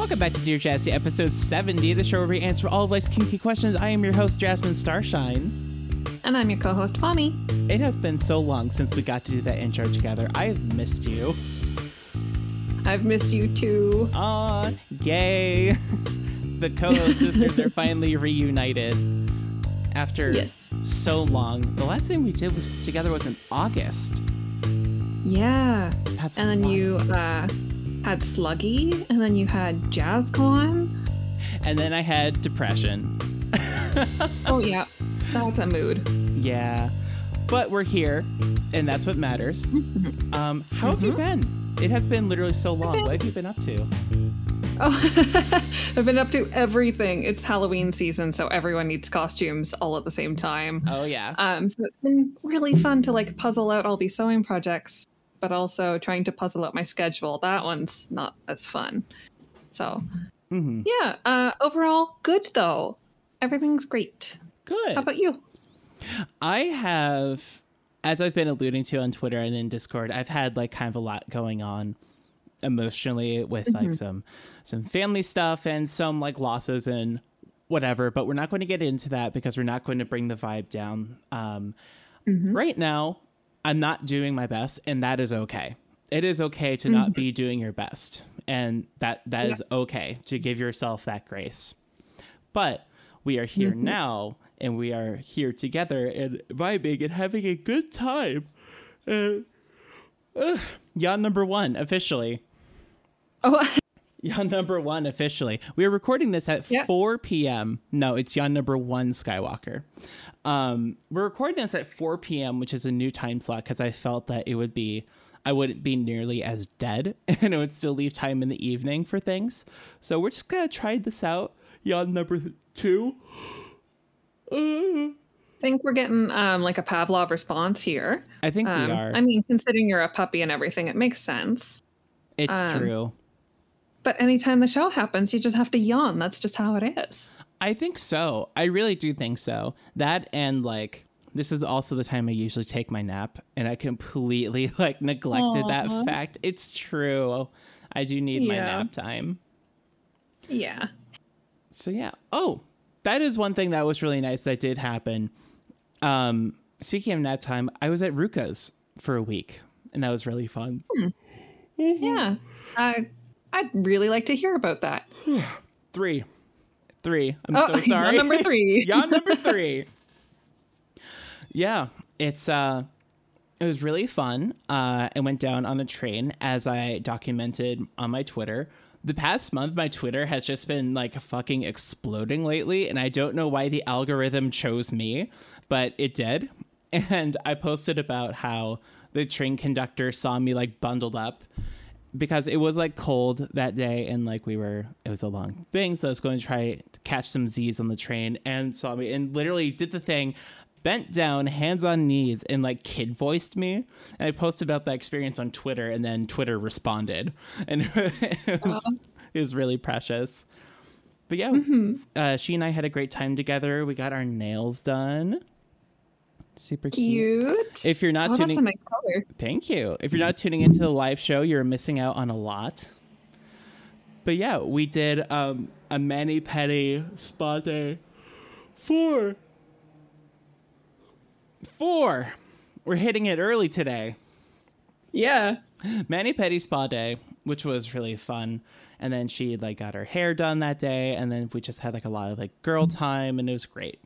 Welcome back to Dear Jazzy, episode 70, the show where we answer all of life's kinky questions. I am your host, Jasmine Starshine. And I'm your co host, Bonnie. It has been so long since we got to do that intro together. I have missed you. I've missed you too. Aw, yay. the co host sisters are finally reunited after Yes. so long. The last thing we did was together was in August. Yeah. That's And then you uh, had Sluggy, and then you had JazzCon. And then I had depression. Oh, yeah. That's a mood. Yeah. But we're here, and that's what matters. Mm-hmm. Um, how have you been? It has been literally so long. What have you been up to? Oh, I've been up to everything. It's Halloween season, so everyone needs costumes all at the same time. Oh, yeah. Um, so it's been really fun to like puzzle out all these sewing projects, but also trying to puzzle out my schedule. That one's not as fun. So hmm yeah, uh, overall good though. Everything's great. Good. How about you? I have, as I've been alluding to on Twitter and in Discord, I've had like kind of a lot going on emotionally with like some some family stuff and some like losses and whatever. But we're not going to get into that because we're not going to bring the vibe down. Um, Right now, I'm not doing my best, and that is okay. It is okay to not be doing your best, and that that is okay to give yourself that grace. But we are here now, and we are here together and vibing and having a good time. Uh, uh, yawn number one officially. Oh, Yawn number one officially. We are recording this at Yeah. 4 p.m. No, it's yawn number one Skywalker. Um, we're recording this at 4 p.m., which is a new time slot because I felt that it would be, I wouldn't be nearly as dead and it would still leave time in the evening for things. So we're just gonna try this out. Yawn number two. Uh, I think we're getting um, like a Pavlov response here. I think Um, we are. I mean, considering you're a puppy and everything, it makes sense. it's um, true. But anytime the show happens, you just have to yawn. That's just how it is. I think so. I really do think so. That and like this is also the time I usually take my nap and I completely like neglected that fact. It's true. I do need my nap time. Yeah. So yeah. Oh, that is one thing that was really nice that did happen. Um speaking of nap time, I was at Ruka's for a week and that was really fun. Yeah. Uh, I'd really like to hear about that. 3. 3. I'm Oh, so sorry. number three. yawn number 3. Yeah, it's uh it was really fun. Uh I went down on the train as I documented on my Twitter. The past month my Twitter has just been like fucking exploding lately and I don't know why the algorithm chose me, but it did. And I posted about how the train conductor saw me like bundled up because it was like cold that day and like we were it was a long thing so i was going to try to catch some z's on the train and saw me and literally did the thing bent down hands on knees and like kid voiced me. And i posted about that experience on twitter and then twitter responded. And it was, it was really precious. But yeah uh, she and i had a great time together. We got our nails done super cute. Cute. If you're not oh, tuning- that's a nice color. Thank you. If you're not tuning into the live show, you're missing out on a lot. But yeah, we did um, a mani petty spa day. Four. Four. We're hitting it early today. Yeah. Mani Petty Spa Day, which was really fun. And then she like got her hair done that day, and then we just had like a lot of like girl time, and it was great.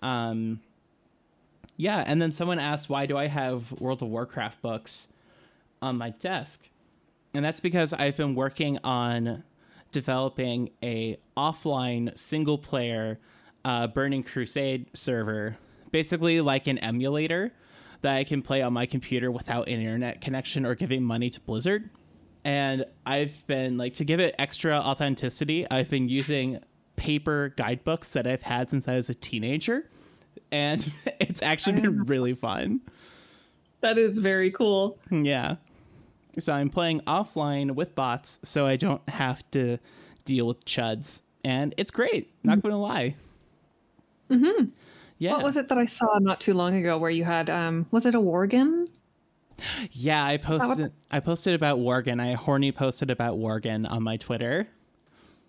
Um, yeah, and then someone asked, "Why do I have World of Warcraft books on my desk?" And that's because I've been working on developing a offline single player uh, Burning Crusade server, basically like an emulator that I can play on my computer without an internet connection or giving money to Blizzard. And I've been like to give it extra authenticity, I've been using paper guidebooks that I've had since I was a teenager. And it's actually been really fun. That is very cool. Yeah. So I'm playing offline with bots so I don't have to deal with chuds. And it's great. Not going to lie. Mm-hmm. Yeah. What was it that I saw not too long ago where you had um was it a Worgen? Yeah, I what- posted I posted about Worgen. I horny posted about Worgen on my Twitter.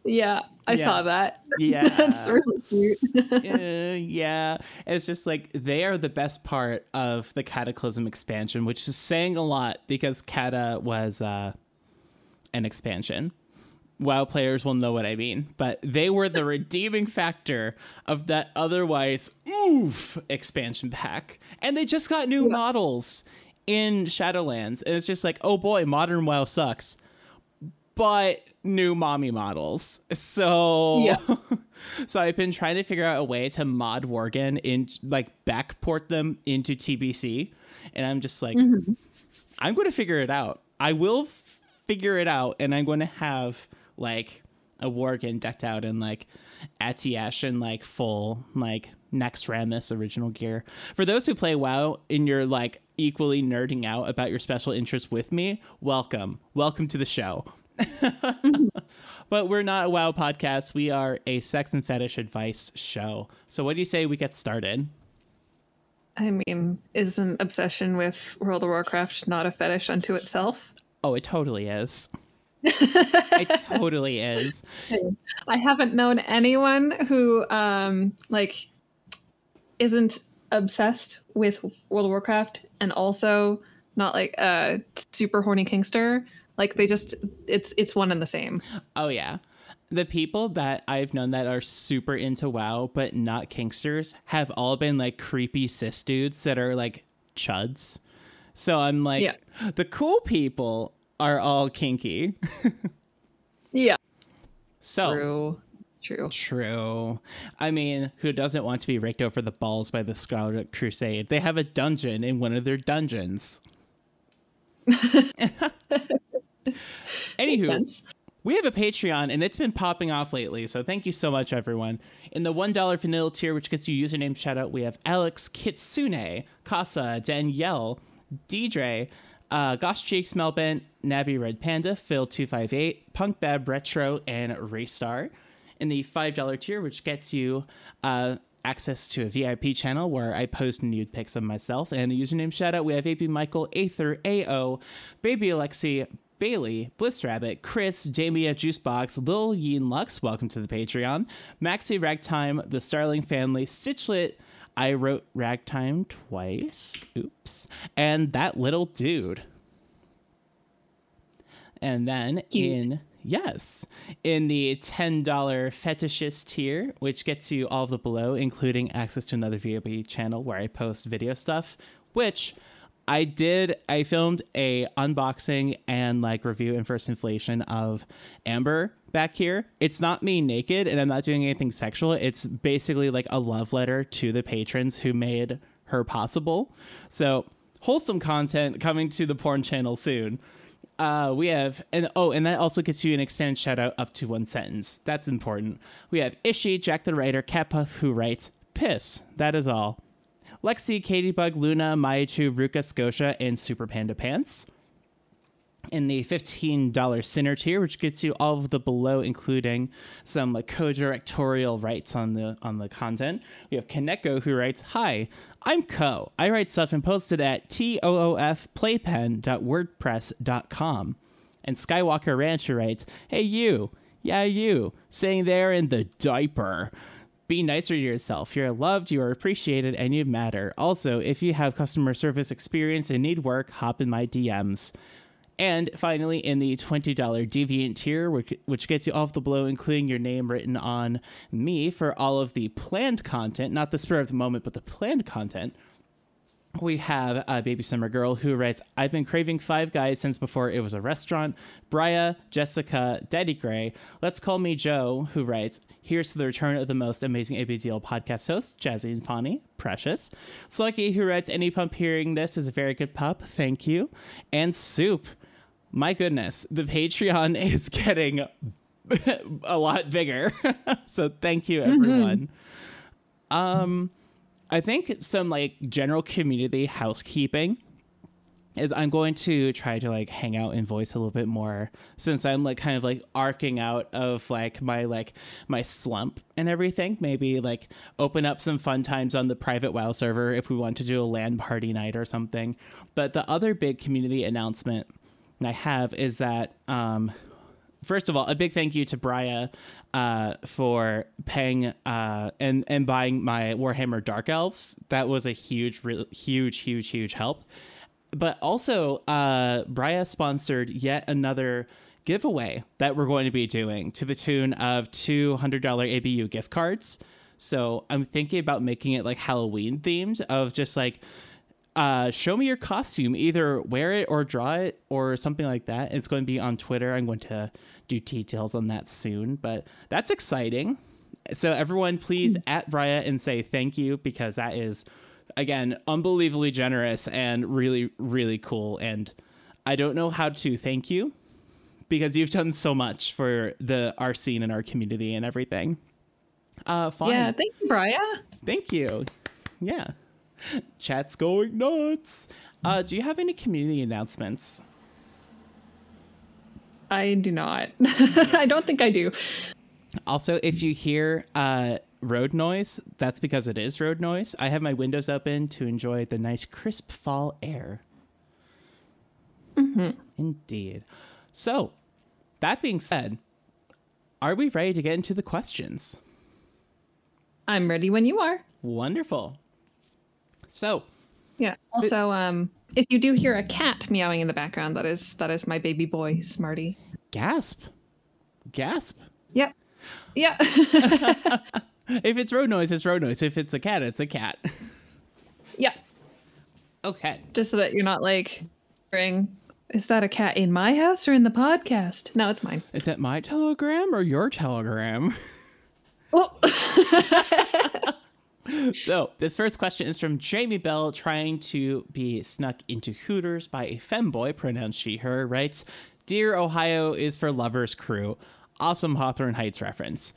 Yeah, I Yeah. saw that. Yeah. That's really cute. uh, yeah. It's just like they are the best part of the Cataclysm expansion, which is saying a lot because Cata was uh, an expansion. WoW players will know what I mean, but they were the redeeming factor of that otherwise oof expansion pack. And they just got new models in Shadowlands. And it's just like, oh boy, modern WoW sucks. But new mommy models. So Yeah. so I've been trying to figure out a way to mod Worgen in like backport them into TBC, and I'm just like, mm-hmm. I'm going to figure it out. I will f- figure it out, and I'm going to have like a Worgen decked out in like Atiesh and like full like next Ramus original gear. For those who play WoW and you're like equally nerding out about your special interests with me, welcome, welcome to the show. But we're not a WoW podcast. We are a sex and fetish advice show. So, what do you say we get started? I mean, isn't obsession with World of Warcraft not a fetish unto itself? Oh, it totally is. it totally is. I haven't known anyone who um like isn't obsessed with World of Warcraft and also not like a super horny kinkster. Like they just it's it's one and the same. Oh, yeah. The people that I've known that are super into WoW but not Kinksters have all been like creepy cis dudes that are like chuds. So I'm like, Yeah. the cool people are all kinky. Yeah. So True. True. True. I mean, who doesn't want to be raked over the balls by the Scarlet Crusade? They have a dungeon in one of their dungeons. Anywho, we have a Patreon and it's been popping off lately, so thank you so much, everyone. In the $1 vanilla tier, which gets you username shout out, we have Alex Kitsune, Casa, Danielle, Deidre, uh, Gosh Cheeks, Melbent, Nabby Red Panda, Phil258, Punk Bab Retro, and Raystar. In the $5 tier, which gets you uh, access to a VIP channel where I post nude pics of myself and a username shout out, we have AP Michael, Aether, AO, Baby Alexi, Bailey, Bliss Rabbit, Chris, Jamia, Juicebox, Lil Yin Lux, welcome to the Patreon, Maxi Ragtime, the Starling Family, Stitchlet, I wrote Ragtime twice, oops, and that little dude. And then Cute. in yes, in the ten dollar fetishist tier, which gets you all of the below, including access to another VIP channel where I post video stuff, which I did. I filmed a unboxing and like review and first inflation of Amber back here. It's not me naked, and I'm not doing anything sexual. It's basically like a love letter to the patrons who made her possible. So wholesome content coming to the porn channel soon. Uh, we have and oh, and that also gets you an extended shout out up to one sentence. That's important. We have Ishi, Jack the writer, Catpuff, who writes piss. That is all. Lexi, Katybug, Luna, Maichu, Ruka, Scotia, and Super Panda Pants. In the $15 center tier, which gets you all of the below, including some like co-directorial rights on the on the content. We have Kaneko who writes, Hi, I'm Ko. I write stuff and post it at toofplaypen.wordpress.com. And Skywalker Rancher writes, Hey you, yeah you, sitting there in the diaper. Be nicer to yourself. You're loved, you are appreciated, and you matter. Also, if you have customer service experience and need work, hop in my DMs. And finally, in the $20 Deviant tier, which, which gets you off the blow, including your name written on me for all of the planned content, not the spur of the moment, but the planned content, we have a baby summer girl who writes, I've been craving Five Guys since before it was a restaurant. Bria, Jessica, Daddy Gray, Let's Call Me Joe, who writes, Here's to the return of the most amazing ABDL podcast host, Jazzy and Fawny, Precious. Sluggy, who writes, Any pump hearing this is a very good pup, thank you. And Soup, my goodness, the Patreon is getting a lot bigger. so thank you everyone. Um I think some like general community housekeeping is I'm going to try to like hang out and voice a little bit more since I'm like kind of like arcing out of like my like my slump and everything. Maybe like open up some fun times on the private WoW server if we want to do a LAN party night or something. But the other big community announcement I have is that um first of all, a big thank you to Brya uh, for paying uh, and and buying my Warhammer Dark Elves. That was a huge, re- huge, huge, huge help. But also, uh, Brya sponsored yet another giveaway that we're going to be doing to the tune of two hundred dollar ABU gift cards. So I'm thinking about making it like Halloween themed, of just like uh, show me your costume. Either wear it or draw it or something like that. It's going to be on Twitter. I'm going to do details on that soon, but that's exciting. So everyone, please at Brya and say thank you because that is, again, unbelievably generous and really, really cool. And I don't know how to thank you because you've done so much for the our scene and our community and everything. Uh, fine. Yeah, thank you, Brya. Thank you. Yeah. Chat's going nuts. Uh, do you have any community announcements? I do not. I don't think I do. Also, if you hear uh, road noise, that's because it is road noise. I have my windows open to enjoy the nice crisp fall air. Mm-hmm. Indeed. So, that being said, are we ready to get into the questions? I'm ready when you are. Wonderful. So, Yeah. Also, um, if you do hear a cat meowing in the background, that is that is my baby boy, Smarty. gasp. Gasp. Yep. Yeah. If it's road noise, it's road noise. If it's a cat, it's a cat. yeah. Okay. Just so that you're not like hearing, is that a cat in my house or in the podcast? No, it's mine. Is it my telegram or your telegram? Oh, So, this first question is from Jamie Bell, trying to be snuck into Hooters by a femboy, pronounced she, her, writes Dear Ohio is for Lovers Crew. Awesome Hawthorne Heights reference.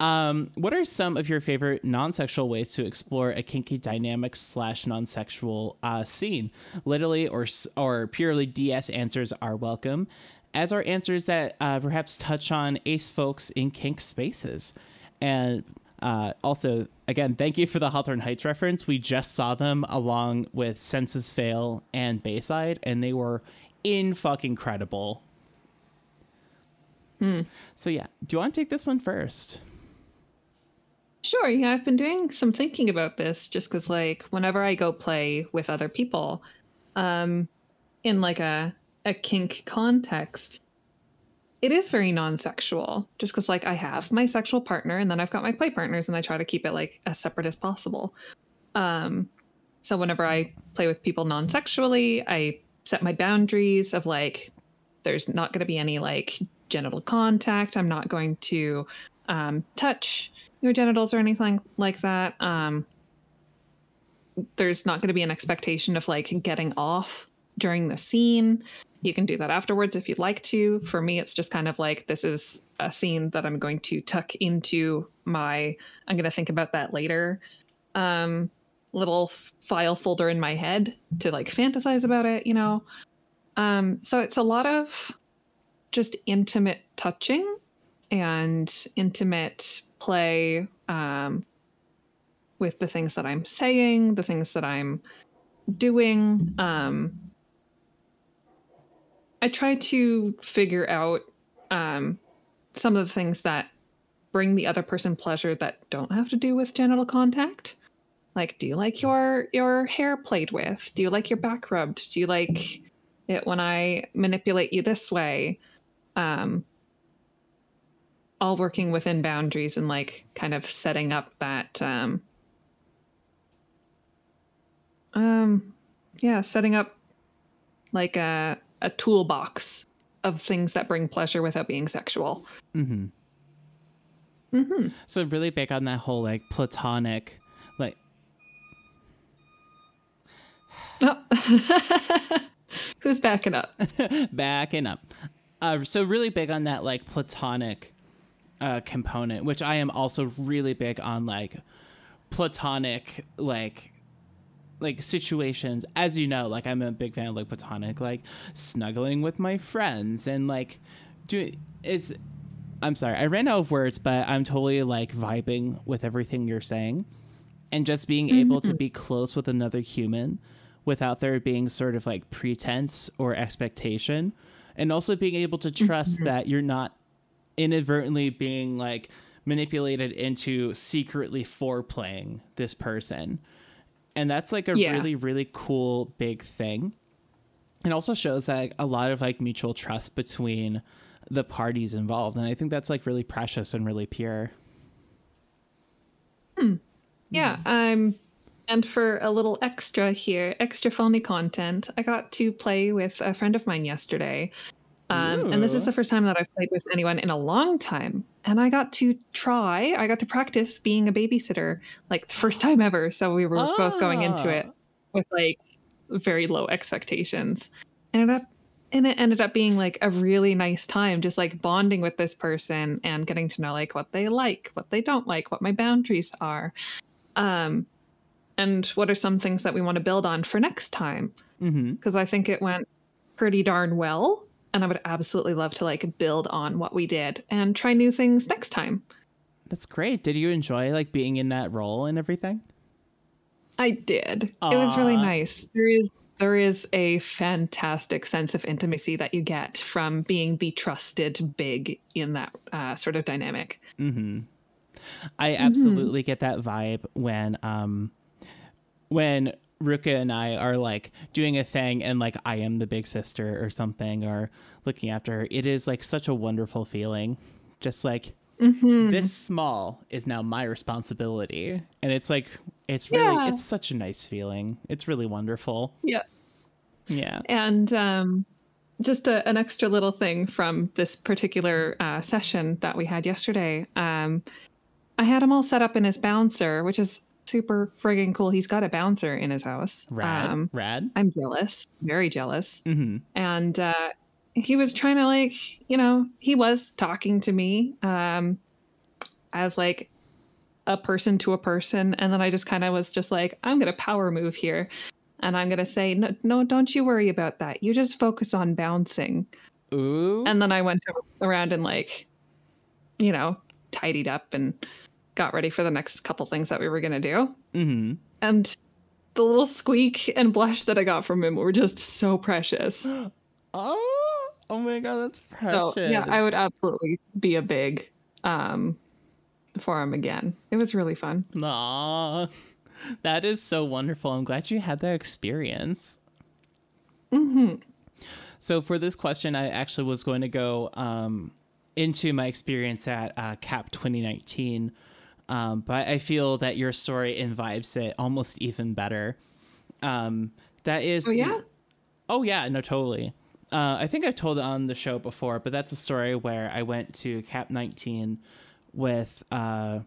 Um, what are some of your favorite non-sexual ways to explore a kinky dynamic slash non-sexual uh, scene? Literally or or purely DS answers are welcome, as are answers that uh, perhaps touch on ace folks in kink spaces. And uh, also, again, thank you for the Hawthorne Heights reference. We just saw them along with Senses Fail and Bayside, and they were in fucking credible. So yeah, do you want to take this one first? sure. Yeah, I've been doing some thinking about this just because, like, whenever I go play with other people, um, in like a a kink context, it is very non-sexual. Just because, like, I have my sexual partner and then I've got my play partners, and I try to keep it like as separate as possible. Um, so whenever I play with people non-sexually, I set my boundaries of like, there's not going to be any like genital contact. I'm not going to um, touch your genitals or anything like that. Um, there's not going to be an expectation of like getting off during the scene. You can do that afterwards if you'd like to. For me, it's just kind of like this is a scene that I'm going to tuck into my, I'm going to think about that later um, little file folder in my head to like fantasize about it, you know? Um, so it's a lot of just intimate touching and intimate play um, with the things that I'm saying, the things that I'm doing. Um, I try to figure out um, some of the things that bring the other person pleasure that don't have to do with genital contact. Like, do you like your your hair played with? Do you like your back rubbed? Do you like it when I manipulate you this way? Um, all working within boundaries and like kind of setting up that um, um yeah setting up like a a toolbox of things that bring pleasure without being sexual Mm-hmm. mm-hmm. So really big on that whole like platonic, like oh. who's backing up backing up. Uh, so really big on that like platonic uh, component, which I am also really big on, like platonic, like like situations. As you know, like I'm a big fan of like platonic, like snuggling with my friends and like doing is. I'm sorry, I ran out of words, but I'm totally like vibing with everything you're saying, and just being able to mm-hmm. be close with another human without there being sort of like pretense or expectation and also being able to trust mm-hmm. that you're not inadvertently being like manipulated into secretly foreplaying this person and that's like a Yeah. really really cool big thing it also shows like a lot of like mutual trust between the parties involved and i think that's like really precious and really pure Yeah. Um, and for a little extra here, extra phony content, I got to play with a friend of mine yesterday. Um, and this is the first time that I've played with anyone in a long time. And I got to try, I got to practice being a babysitter, like the first time ever. So we were both going into it Ah. with like very low expectations. Ended up and it ended up being like a really nice time just like bonding with this person and getting to know like what they like what they don't like what my boundaries are um and what are some things that we want to build on for next time mm-hmm. because i think it went pretty darn well and i would absolutely love to like build on what we did and try new things next time that's great did you enjoy like being in that role and everything I did. It was really nice. There is there is a fantastic sense of intimacy that you get from being the trusted big in that uh, sort of dynamic. Mm-hmm. I absolutely get that vibe when um when Ruka and I are like doing a thing and like I am the big sister or something or looking after her. It is like such a wonderful feeling. Just like Mhm. this small is now my responsibility. And it's like it's really Yeah. it's such a nice feeling. It's really wonderful. Yeah. Yeah. And um, just a, an extra little thing from this particular uh, session that we had yesterday. Um, I had him all set up in his bouncer, which is super friggin' cool. He's got a bouncer in his house. Rad. Um, Rad. I'm jealous, very jealous. Mm-hmm. and uh, he was trying to like you know he was talking to me um as like a person to a person and then i just kind of was just like i'm gonna power move here and i'm gonna say no no don't you worry about that you just focus on bouncing Ooh. and then i went around and like you know tidied up and got ready for the next couple things that we were gonna do mm-hmm. and the little squeak and blush that i got from him were just so precious Oh, oh my god, that's precious. So yeah, I would absolutely be a big um for him again. It was really fun. Aw, that is so wonderful. I'm glad you had that experience. hmm So for this question, I actually was going to go um, into my experience at uh, CAP 2019, um, but I feel that your story invibes it almost even better. Um, that is, Oh yeah. Oh yeah, no, totally. Uh, I think I've told it on the show before, but that's a story where I went to Cap 19 with uh,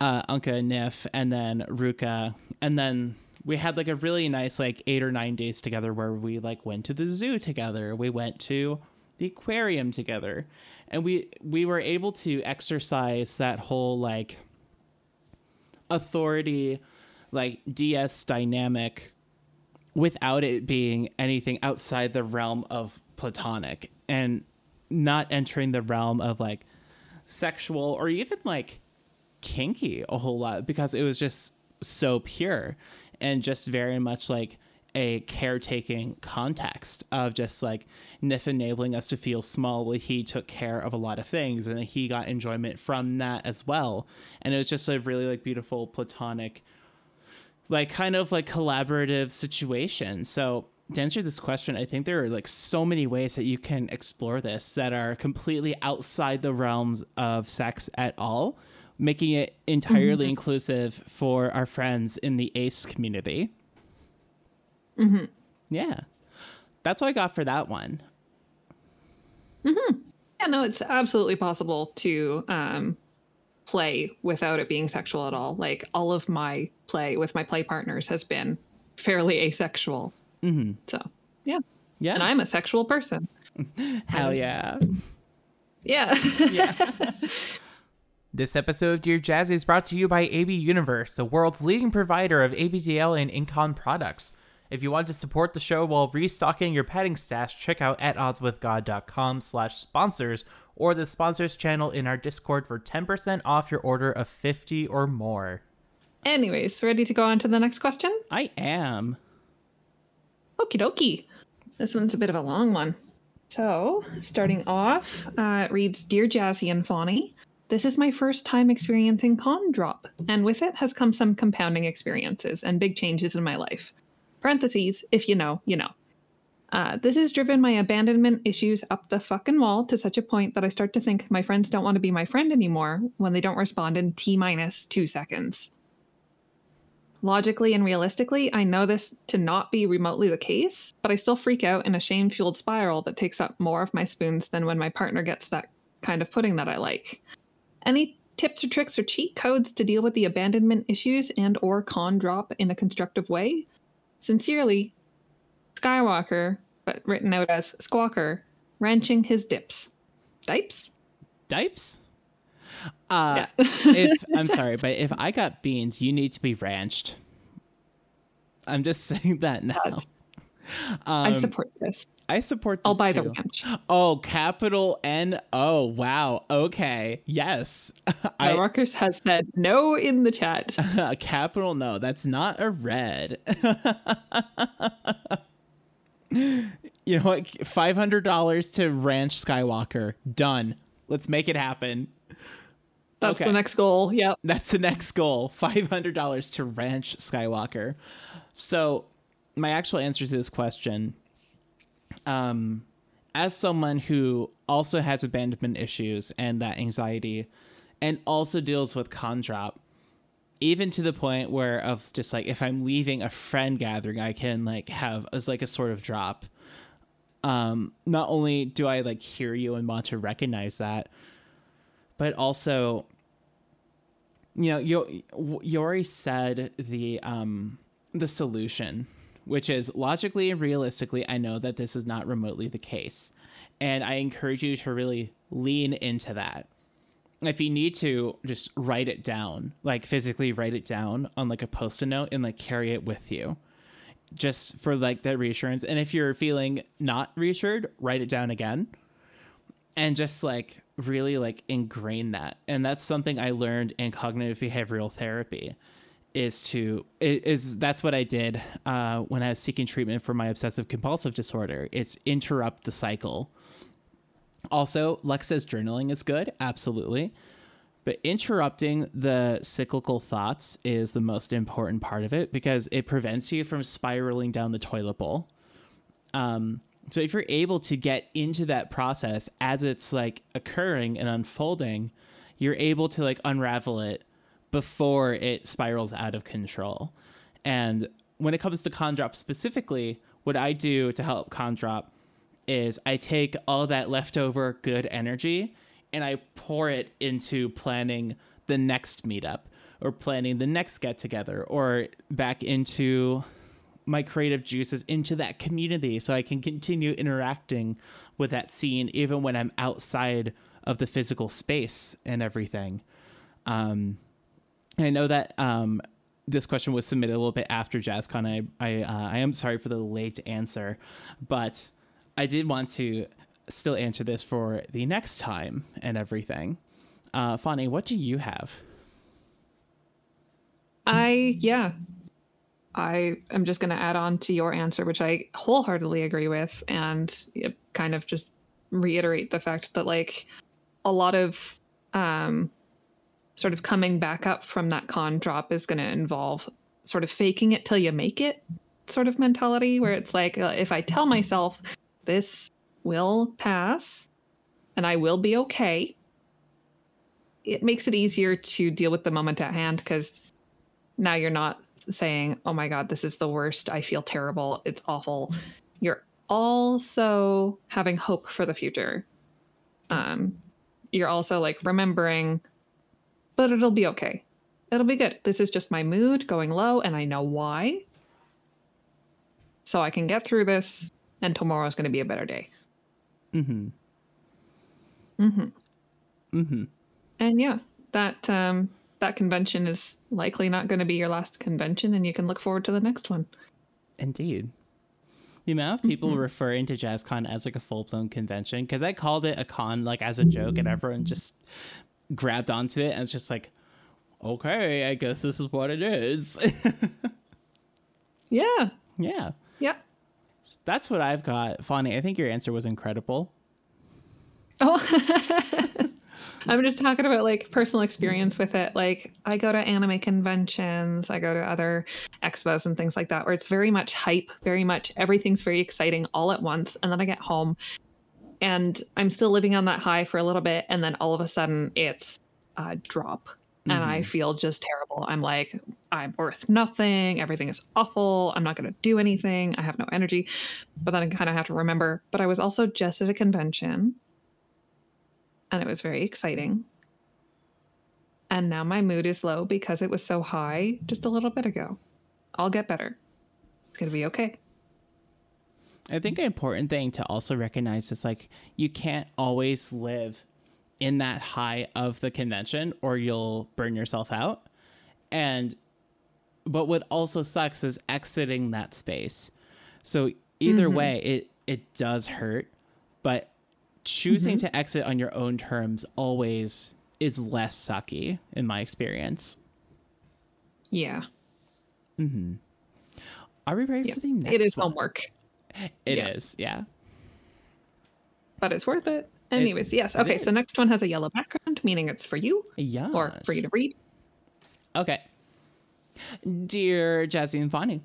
uh, Anka and Nif, and then Ruka, and then we had like a really nice like eight or nine days together where we like went to the zoo together. We went to the aquarium together, and we we were able to exercise that whole like authority, like DS dynamic without it being anything outside the realm of platonic and not entering the realm of like sexual or even like kinky a whole lot because it was just so pure and just very much like a caretaking context of just like Nif enabling us to feel small while he took care of a lot of things and he got enjoyment from that as well. And it was just a really like beautiful platonic like kind of like collaborative situation. So to answer this question, I think there are like so many ways that you can explore this that are completely outside the realms of sex at all, making it entirely mm-hmm. inclusive for our friends in the ACE community. Hmm Yeah. That's what I got for that one. Yeah, no, it's absolutely possible to um play without it being sexual at all. Like all of my play with my play partners has been fairly asexual. Mm-hmm. So yeah. Yeah. And I'm a sexual person. Hell was- yeah. Yeah. Yeah. This episode of Dear Jazzy is brought to you by AB Universe, the world's leading provider of ABDL and Incon products. If you want to support the show while restocking your padding stash, check out at oddswithgod.com slash sponsors or the sponsors channel in our Discord for 10% off your order of 50 or more. Anyways, ready to go on to the next question? I am. Okie dokie. This one's a bit of a long one. So, starting off, uh, it reads Dear Jazzy and Fawny, this is my first time experiencing con drop, and with it has come some compounding experiences and big changes in my life. Parentheses, if you know, you know. Uh, this has driven my abandonment issues up the fucking wall to such a point that I start to think my friends don't want to be my friend anymore when they don't respond in T minus two seconds. Logically and realistically, I know this to not be remotely the case, but I still freak out in a shame fueled spiral that takes up more of my spoons than when my partner gets that kind of pudding that I like. Any tips or tricks or cheat codes to deal with the abandonment issues and or con drop in a constructive way? Sincerely, Skywalker, but written out as Squawker, wrenching his dips. Dipes? Dipes? Uh, Yeah. if I'm sorry, but if I got beans, you need to be ranched. I'm just saying that now. Um, I support this. I support. Oh, this I'll buy the ranch. Oh, capital N O. Wow. Okay. Yes. I Skywalker has said no in the chat. A capital no. That's not a red. you know what? Five hundred dollars to Ranch Skywalker. Done. Let's make it happen. That's Okay. the next goal. Yep. That's the next goal. Five hundred dollars to Ranch Skywalker. So, my actual answer to this question, um, as someone who also has abandonment issues and that anxiety, and also deals with con drop, even to the point where of just like if I'm leaving a friend gathering, I can like have as like a sort of drop. Um, not only do I like hear you and want to recognize that, but also you know already said the um the solution which is logically and realistically i know that this is not remotely the case. And i encourage you to really lean into that. If you need to just write it down like physically write it down on like a post-it note and like carry it with you. Just for like that reassurance. And if you're feeling not reassured write it down again. And just like really like ingrain that. And that's something i learned in cognitive behavioral therapy is to is that's what i did uh, when i was seeking treatment for my obsessive compulsive disorder. It's interrupt the cycle. Also lex says journaling is good absolutely. But interrupting the cyclical thoughts is the most important part of it because it prevents you from spiraling down the toilet bowl. Um, so if you're able to get into that process as it's like occurring and unfolding, you're able to like unravel it before it spirals out of control. And when it comes to con drop specifically, what I do to help con drop is I take all that leftover good energy and I pour it into planning the next meetup or planning the next get together or back into my creative juices into that community so I can continue interacting with that scene even when I'm outside of the physical space and everything. Um, I know that um, this question was submitted a little bit after JazzCon. I I, uh, I am sorry for the late answer, but I did want to still answer this for the next time and everything. Uh, Fani, what do you have? I yeah. I am just going to add on to your answer, which I wholeheartedly agree with, and kind of just reiterate the fact that like a lot of um, sort of coming back up from that con drop is going to involve sort of faking it till you make it sort of mentality, where it's like uh, if I tell myself this will pass and I will be okay, it makes it easier to deal with the moment at hand because now you're not saying, oh my God, this is the worst. I feel terrible. It's awful. You're also having hope for the future. Um, you're also like remembering, but it'll be okay. It'll be good. This is just my mood going low, and I know why. So I can get through this, and tomorrow's going to be a better day. Mm-hmm. Mm-hmm. Mm hmm. And yeah, that um, that convention is likely not going to be your last convention, and you can look forward to the next one. Indeed. The amount of people referring to JazzCon as like a full blown convention, because I called it a con like as a joke, and everyone just grabbed onto it, and it's just like, okay, I guess this is what it is. Yeah, yeah, yeah. that's what I've got. Fonny, I think your answer was incredible. Oh, I'm just talking about like personal experience with it. Like, I go to anime conventions, I go to other expos and things like that, where it's very much hype, very much everything's very exciting all at once. And then I get home and I'm still living on that high for a little bit. And then all of a sudden it's a drop. And I mm-hmm. feel just terrible. I'm like, I'm worth nothing. Everything is awful. I'm not going to do anything. I have no energy. But then I kind of have to remember, but I was also just at a convention and it was very exciting. And now my mood is low because it was so high just a little bit ago. I'll get better. It's going to be okay. I think an important thing to also recognize is like you can't always live in that high of the convention or you'll burn yourself out. And but what also sucks is exiting that space. So either way it it does hurt, but choosing to exit on your own terms always is less sucky in my experience. Yeah. Mhm. Are we ready yeah. for the next It is one? homework, It is, yeah. yeah. but it's worth it. Anyways, yes. Okay, so next one has a yellow background, meaning it's for you Yeah. or for you to read. Okay. Dear Jazzy and Fonny,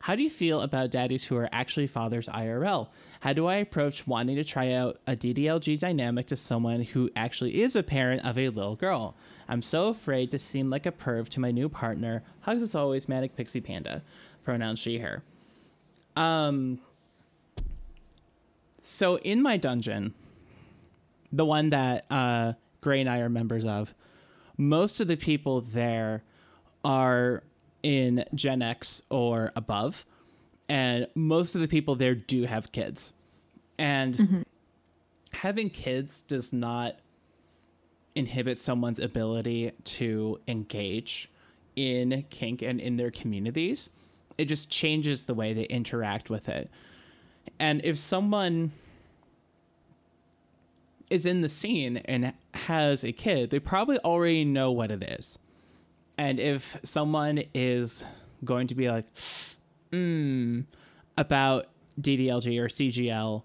how do you feel about daddies who are actually fathers IRL? How do I approach wanting to try out a DDLG dynamic to someone who actually is a parent of a little girl? I'm so afraid to seem like a perv to my new partner. Hugs as always, Manic Pixie Panda. Pronoun she, her. Um, so in my dungeon, the one that uh, Gray and I are members of, most of the people there are in Gen X or above, and most of the people there do have kids. And having kids does not inhibit someone's ability to engage in kink and in their communities. It just changes the way they interact with it. And if someone is in the scene and has a kid, they probably already know what it is. And if someone is going to be like, mm, about DDLG or CGL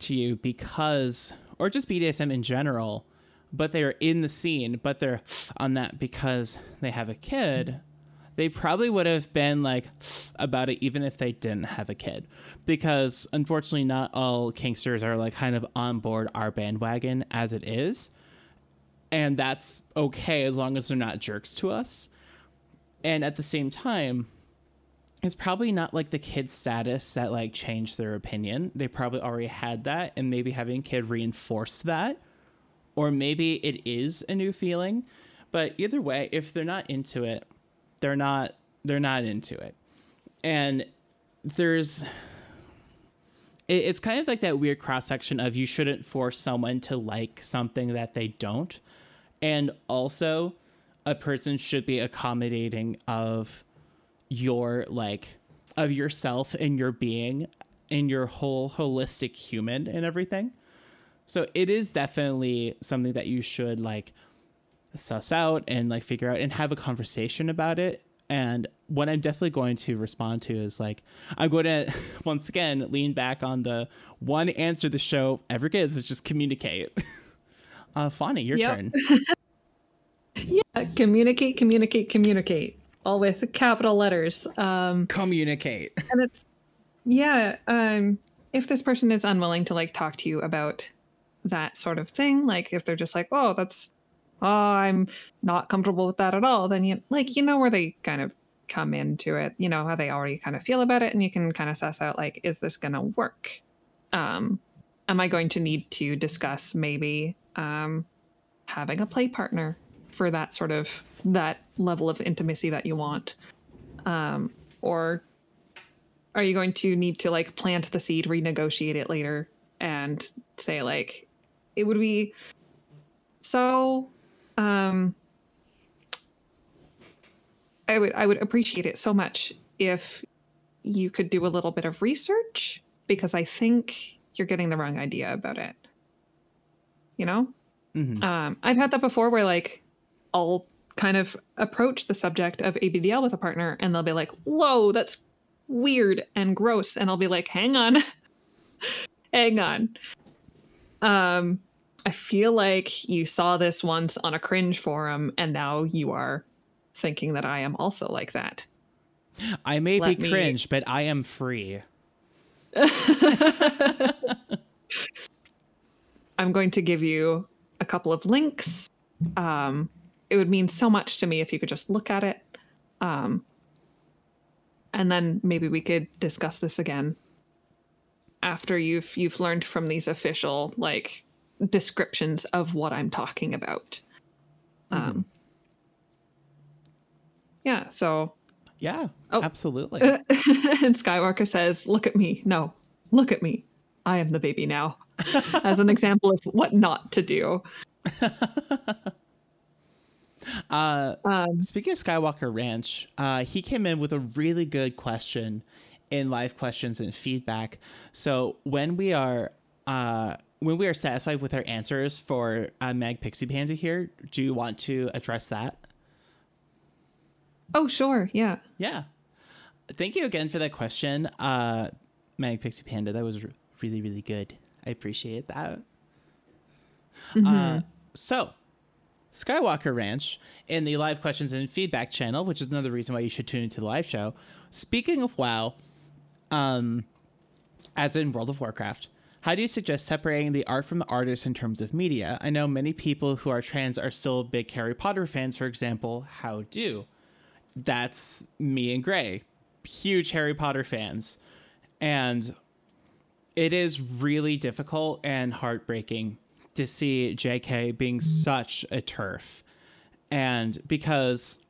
to you because, or just BDSM in general, but they're in the scene, but they're on that because they have a kid, they probably would have been like about it even if they didn't have a kid. Because unfortunately, not all kinksters are like kind of on board our bandwagon as it is. And that's okay as long as they're not jerks to us. And at the same time, it's probably not like the kid status that like changed their opinion. They probably already had that, and maybe having a kid reinforced that. Or maybe it is a new feeling. But either way, if they're not into it, they're not they're not into it. And there's it, it's kind of like that weird cross section of you shouldn't force someone to like something that they don't. And also a person should be accommodating of your like of yourself and your being and your whole holistic human and everything. So it is definitely something that you should like suss out and like figure out and have a conversation about it. And what I'm definitely going to respond to is like I'm going to once again lean back on the one answer the show ever gives is just communicate. uh Fonny, your Yep. turn. yeah communicate, communicate, communicate, all with capital letters. Um, communicate. and it's yeah um if this person is unwilling to like talk to you about that sort of thing like if they're just like oh that's oh i'm not comfortable with that at all then you like you know where they kind of come into it you know how they already kind of feel about it and you can kind of suss out like is this gonna work? Um am i going to need to discuss maybe um having a play partner for that sort of that level of intimacy that you want? Um or are you going to need to like plant the seed renegotiate it later and say like it would be so um I would I would appreciate it so much if you could do a little bit of research because I think you're getting the wrong idea about it. You know? Mhm. Um, I've had that before where like I'll kind of approach the subject of ABDL with a partner and they'll be like, whoa, that's weird and gross. And I'll be like, hang on. hang on. Um, I feel like you saw this once on a cringe forum and now you are thinking that I am also like that. I may Let be me- cringe, but I am free. I'm going to give you a couple of links. Um, it would mean so much to me if you could just look at it. Um, and then maybe we could discuss this again after you've you've learned from these official like descriptions of what I'm talking about. Um, yeah, so Yeah, Oh. absolutely. and Skywalker says, "Look at me. No, look at me. I am the baby now." As an example of what not to do. uh, Um, Speaking of Skywalker Ranch, uh, he came in with a really good question in live questions and feedback. So when we are uh, when we are satisfied with our answers for uh, Mag Pixie Panda here, do you want to address that? oh, sure. Yeah. Yeah. Thank you again for that question, uh, Mag Pixie Panda. That was really really good. I appreciate that. Uh, so, Skywalker Ranch in the live questions and feedback channel, which is another reason why you should tune into the live show. Speaking of WoW, um, as in World of Warcraft, how do you suggest separating the art from the artist in terms of media? I know many people who are trans are still big Harry Potter fans, for example. How do? That's me and Gray, huge Harry Potter fans. And it is really difficult and heartbreaking to see JK being such a TERF. And because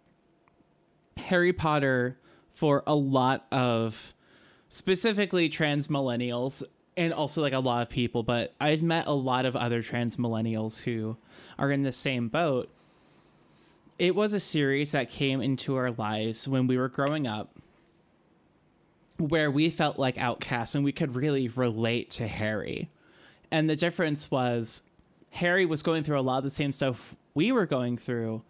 Harry Potter, for a lot of specifically trans millennials, and also like a lot of people, but I've met a lot of other trans millennials who are in the same boat. It was a series that came into our lives when we were growing up where we felt like outcasts and we could really relate to Harry. And the difference was Harry was going through a lot of the same stuff we were going through,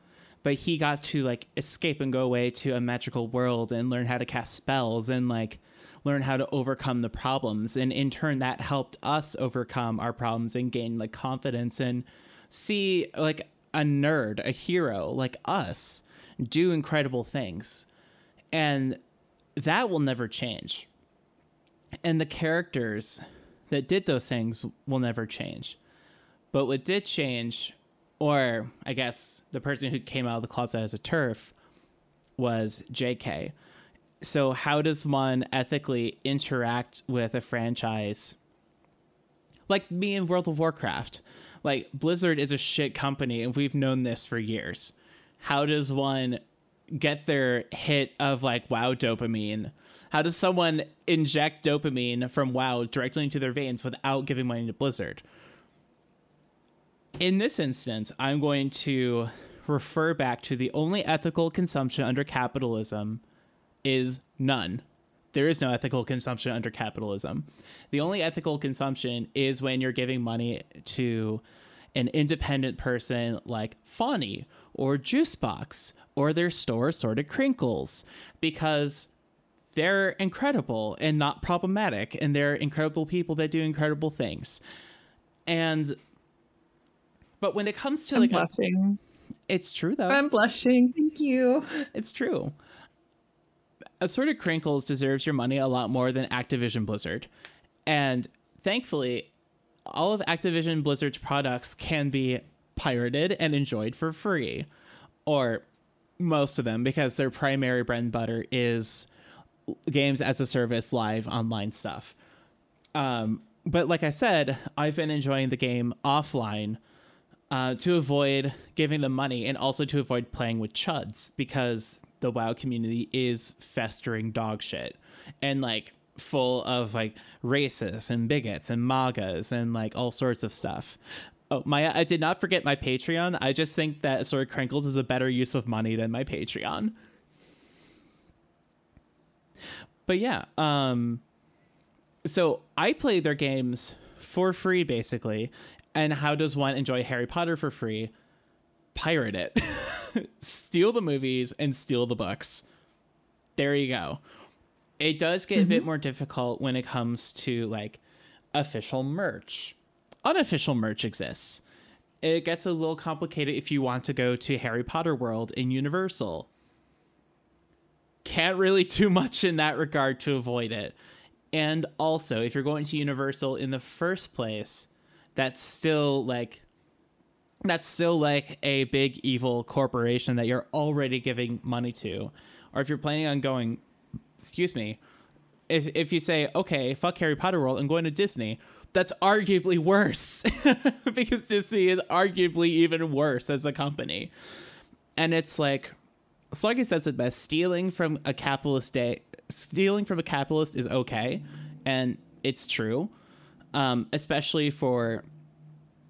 but he got to like escape and go away to a magical world and learn how to cast spells and like learn how to overcome the problems. And in turn, that helped us overcome our problems and gain like confidence and see like a nerd, a hero like us do incredible things. And that will never change. And the characters that did those things will never change. But what did change, or I guess the person who came out of the closet as a TERF, was JK. So, how does one ethically interact with a franchise like me in World of Warcraft? Like, Blizzard is a shit company, and we've known this for years. How does one get their hit of like wow dopamine? How does someone inject dopamine from WoW directly into their veins without giving money to Blizzard? In this instance, I'm going to refer back to the only ethical consumption under capitalism is none. There is no ethical consumption under capitalism. The only ethical consumption is when you're giving money to an independent person like Fawny or Juicebox or their store Sorted Crinkles because they're incredible and not problematic and they're incredible people that do incredible things. And but when it comes to I'm like a, blushing. it's true though. I'm blushing. Thank you. It's true. Assorted Crinkles deserves your money a lot more than Activision Blizzard. And thankfully, all of Activision Blizzard's products can be pirated and enjoyed for free. Or most of them, because their primary bread and butter is games as a service, live online stuff. Um, but like I said, I've been enjoying the game offline uh, to avoid giving them money and also to avoid playing with chuds because the WoW community is festering dog shit and like full of like racists and bigots and magas and like all sorts of stuff. Oh, Maya, I did not forget my Patreon. I just think that Sword Crinkles is a better use of money than my Patreon. But yeah, um so I play their games for free basically. And how does one enjoy Harry Potter for free? Pirate it. steal the movies and steal the books. There you go. It does get mm-hmm. a bit more difficult when it comes to like official merch. Unofficial merch exists. It gets a little complicated if you want to go to Harry Potter World in Universal. Can't really do much in that regard to avoid it. And also, if you're going to Universal in the first place, that's still like that's still like a big evil corporation that you're already giving money to. Or if you're planning on going, excuse me, if if you say, okay, fuck Harry Potter World, I'm going to Disney, that's arguably worse because Disney is arguably even worse as a company. And it's like, Sluggy says it best: stealing from a capitalist day, stealing from a capitalist is okay, and it's true, um, especially for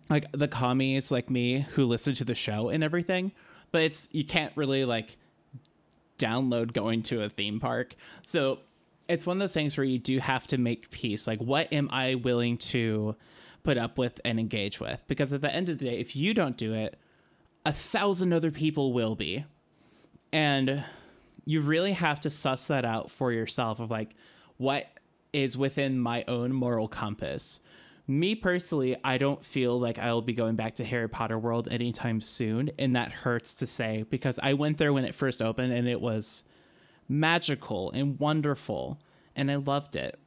like the commies like me who listen to the show and everything. But it's you can't really like download going to a theme park. So it's one of those things where you do have to make peace. Like, what am I willing to put up with and engage with? Because at the end of the day, if you don't do it, a thousand other people will be. And you really have to suss that out for yourself of like, what is within my own moral compass. Me personally, I don't feel like I'll be going back to Harry Potter World anytime soon. And that hurts to say because I went there when it first opened and it was magical and wonderful, and I loved it.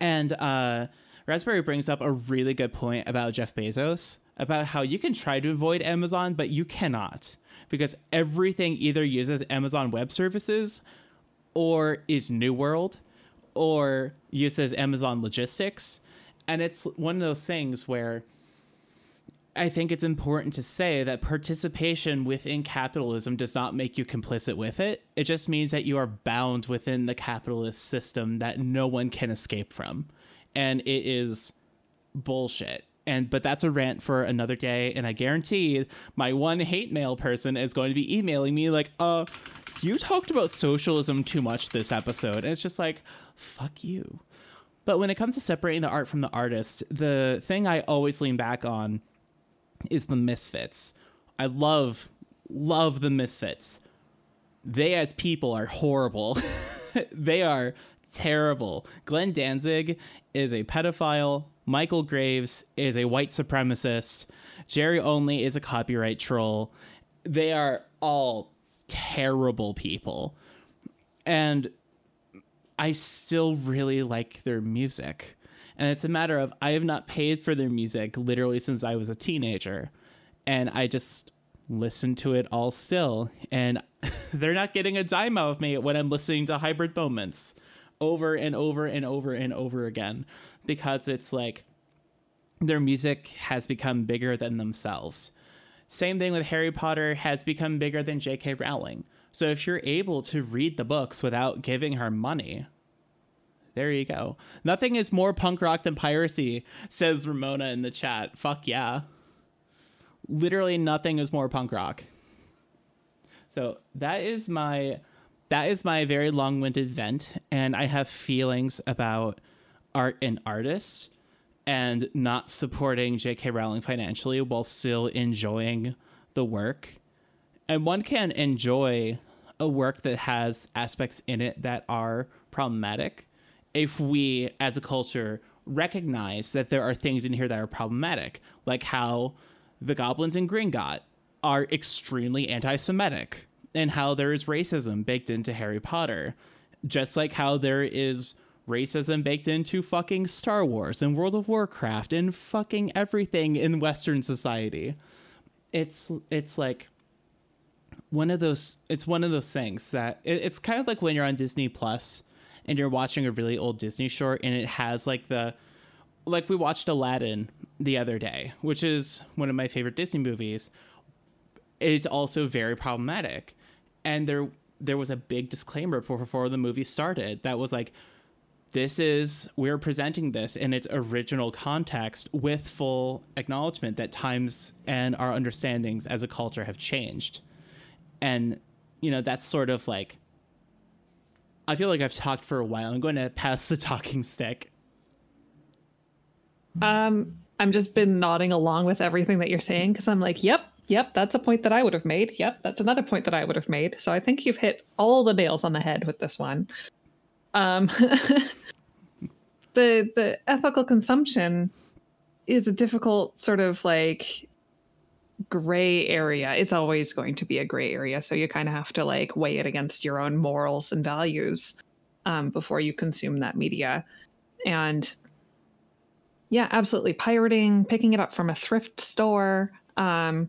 And uh, Raspberry brings up a really good point about Jeff Bezos about how you can try to avoid Amazon, but you cannot because everything either uses Amazon Web Services or is New World or uses Amazon Logistics. And it's one of those things where I think it's important to say that participation within capitalism does not make you complicit with it. It just means that you are bound within the capitalist system that no one can escape from. And it is bullshit. And but that's a rant for another day and I guarantee my one hate mail person is going to be emailing me like, "Uh, you talked about socialism too much this episode." And it's just like, "Fuck you." But when it comes to separating the art from the artist, the thing I always lean back on is the Misfits. I love love the Misfits. They as people are horrible. they are terrible. Glenn Danzig is a pedophile. Michael Graves is a white supremacist. Jerry Only is a copyright troll. They are all terrible people. And I still really like their music. And it's a matter of I have not paid for their music literally since I was a teenager. And I just listen to it all still. And they're not getting a dime out of me when I'm listening to Hybrid Moments over and over and over and over again because it's like their music has become bigger than themselves. Same thing with Harry Potter has become bigger than J.K. Rowling. So if you're able to read the books without giving her money, there you go. Nothing is more punk rock than piracy, says Ramona in the chat. Fuck yeah. Literally nothing is more punk rock. So that is my that is my very long-winded vent and I have feelings about art and artists and not supporting J.K. Rowling financially while still enjoying the work. And one can enjoy a work that has aspects in it that are problematic if we as a culture recognize that there are things in here that are problematic, like how the goblins in Gringotts are extremely anti Semitic, and how there is racism baked into Harry Potter, just like how there is racism baked into fucking Star Wars and World of Warcraft and fucking everything in Western society. It's it's like one of those it's one of those things that it, it's kind of like when you're on Disney Plus and you're watching a really old Disney short and it has like the like we watched Aladdin the other day, which is one of my favorite Disney movies. It is also very problematic. And there there was a big disclaimer before, before the movie started that was like this is we're presenting this in its original context with full acknowledgement that times and our understandings as a culture have changed and you know that's sort of like i feel like i've talked for a while i'm going to pass the talking stick Um, I'm just been nodding along with everything that you're saying because I'm like, yep, yep, that's a point that I would have made. Yep, that's another point that I would have made. So I think you've hit all the nails on the head with this one. Um, the the ethical consumption is a difficult sort of like gray area. It's always going to be a gray area, so you kind of have to like weigh it against your own morals and values um, before you consume that media. And yeah, absolutely. Pirating, picking it up from a thrift store, um,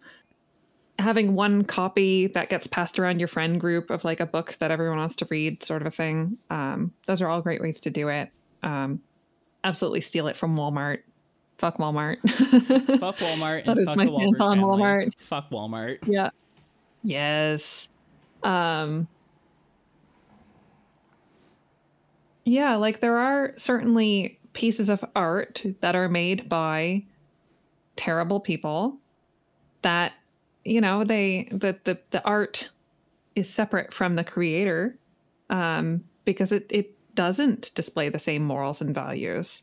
having one copy that gets passed around your friend group of like a book that everyone wants to read, sort of a thing. Um, those are all great ways to do it. Um, absolutely steal it from Walmart. Fuck Walmart. fuck walmart That is my stance on. Walmart. fuck walmart yeah. Yes. Um, yeah, like there are certainly pieces of art that are made by terrible people that you know they that the, the art is separate from the creator um because it it doesn't display the same morals and values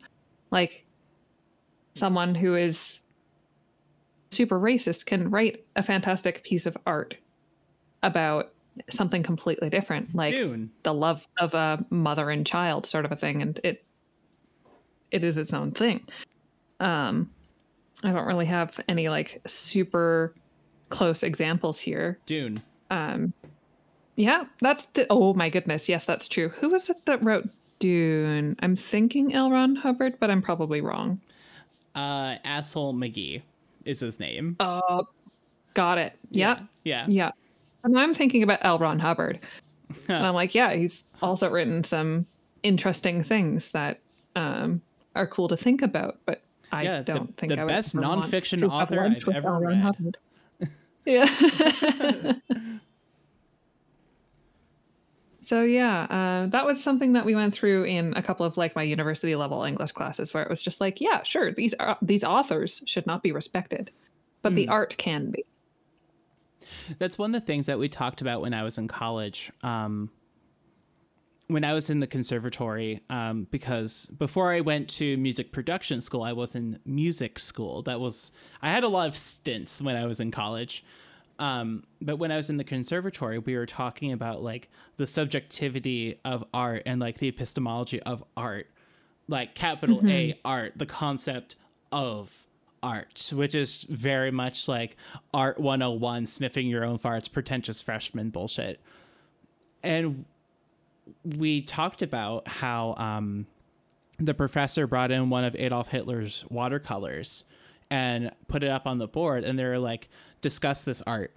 like someone who is super racist can write a fantastic piece of art about something completely different like the love of a mother and child sort of a thing and it it is its own thing. Um i don't really have any like super close examples here. Dune. Um yeah that's the oh my goodness yes that's true. Who was it that wrote dune? I'm thinking l. Ron hubbard but i'm probably wrong uh asshole mcgee is his name. Oh got it. Yeah. Yeah. Yeah. And i'm thinking about l. Ron hubbard. And i'm like yeah he's also written some interesting things that um are cool to think about but i Yeah, don't think the I would best nonfiction author I've ever read. Yeah So yeah, uh, that was something that we went through in a couple of like my university level English classes, where it was just like, yeah, sure, these are these authors should not be respected, but Hmm. the art can be. That's one of the things that we talked about when I was in college. Um, when I was in the conservatory, um, because before I went to music production school, I was in music school. That was I had a lot of stints when I was in college. Um, but when I was in the conservatory, we were talking about like the subjectivity of art and like the epistemology of art, like capital A art, the concept of art, which is very much like art 101, sniffing your own farts, pretentious freshman bullshit. And we talked about how um, the professor brought in one of Adolf Hitler's watercolors and put it up on the board, and they were like, discuss this art.